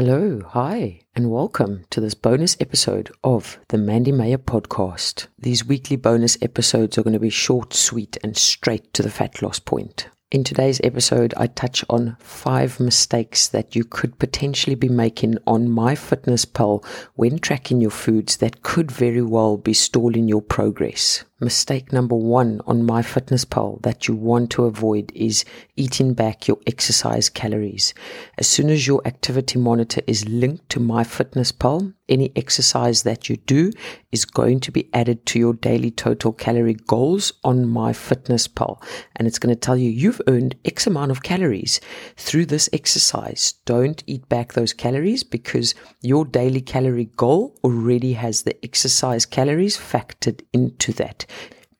Hello, hi, and welcome to this bonus episode of the Mandy Meyer podcast. These weekly bonus episodes are going to be short, sweet, and straight to the fat loss point. In today's episode, I touch on five mistakes that you could potentially be making on my fitness MyFitnessPal when tracking your foods that could very well be stalling your progress. Mistake number one on MyFitnessPal that you want to avoid is eating back your exercise calories. As soon as your activity monitor is linked to MyFitnessPal, any exercise that you do is going to be added to your daily total calorie goals on MyFitnessPal. And it's going to tell you you've earned X amount of calories through this exercise. Don't eat back those calories because your daily calorie goal already has the exercise calories factored into that.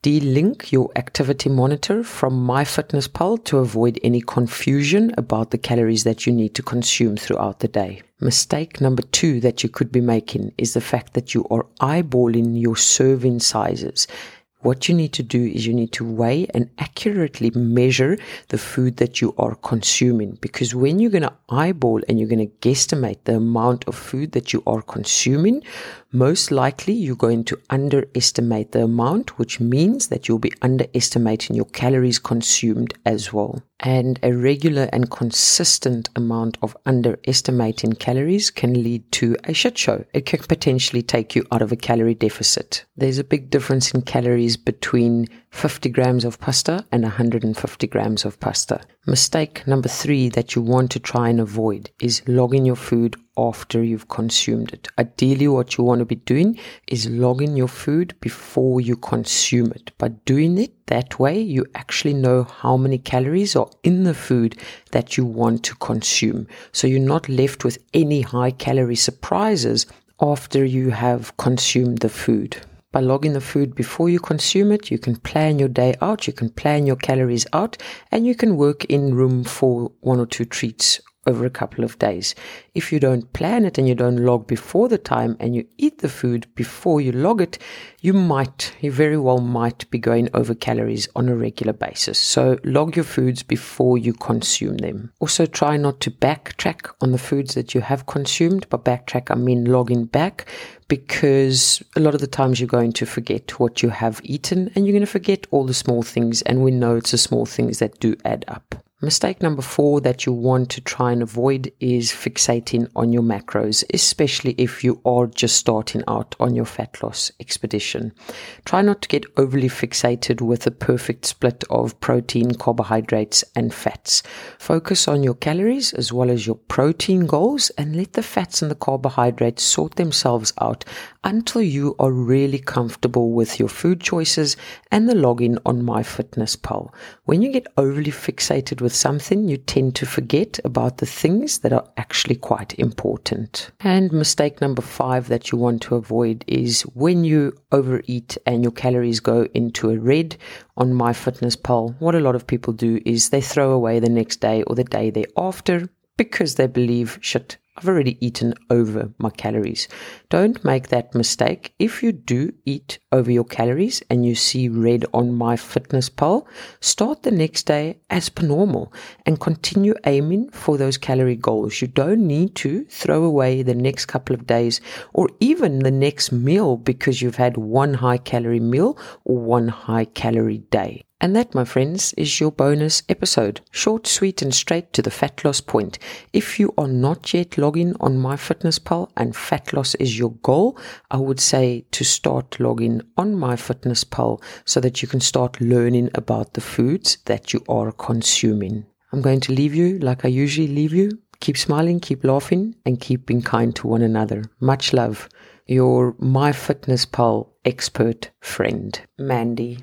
De-link your activity monitor from MyFitnessPal to avoid any confusion about the calories that you need to consume throughout the day. Mistake number two that you could be making is the fact that you are eyeballing your serving sizes what you need to do is you need to weigh and accurately measure the food that you are consuming. Because when you're going to eyeball and you're going to guesstimate the amount of food that you are consuming, most likely you're going to underestimate the amount, which means that you'll be underestimating your calories consumed as well. And a regular and consistent amount of underestimating calories can lead to a shit show. It can potentially take you out of a calorie deficit. There's a big difference in calories between 50 grams of pasta and 150 grams of pasta. Mistake number three that you want to try and avoid is logging your food after you've consumed it. Ideally, what you want to be doing is logging your food before you consume it. By doing it that way, you actually know how many calories are in the food that you want to consume. So you're not left with any high calorie surprises after you have consumed the food by logging the food before you consume it, you can plan your day out, you can plan your calories out, and you can work in room for one or two treats over a couple of days. If you don't plan it and you don't log before the time and you eat the food before you log it, you might, you very well might be going over calories on a regular basis. So log your foods before you consume them. Also try not to backtrack on the foods that you have consumed. By backtrack, I mean logging back because a lot of the times you're going to forget what you have eaten and you're going to forget all the small things. And we know it's the small things that do add up. Mistake number four that you want to try and avoid is fixating on your macros, especially if you are just starting out on your fat loss expedition. Try not to get overly fixated with a perfect split of protein, carbohydrates, and fats. Focus on your calories as well as your protein goals and let the fats and the carbohydrates sort themselves out until you are really comfortable with your food choices and the login on MyFitnessPal. When you get overly fixated with with something, you tend to forget about the things that are actually quite important. And mistake number five that you want to avoid is when you overeat and your calories go into a red on my fitness MyFitnessPal, what a lot of people do is they throw away the next day or the day thereafter because they believe, shit, I've already eaten over my calories. Don't make that mistake. If you do eat over your calories and you see red on MyFitnessPal, start the next day as per normal and continue aiming for those calorie goals. You don't need to throw away the next couple of days or even the next meal because you've had one high calorie meal or one high calorie day. And that, my friends, is your bonus episode. Short, sweet, and straight to the fat loss point. If you are not yet logging on MyFitnessPal and fat loss is your goal, I would say to start logging on MyFitnessPal so that you can start learning about the foods that you are consuming. I'm going to leave you like I usually leave you. Keep smiling, keep laughing, and keep being kind to one another. Much love. Your MyFitnessPal expert friend, Mandy.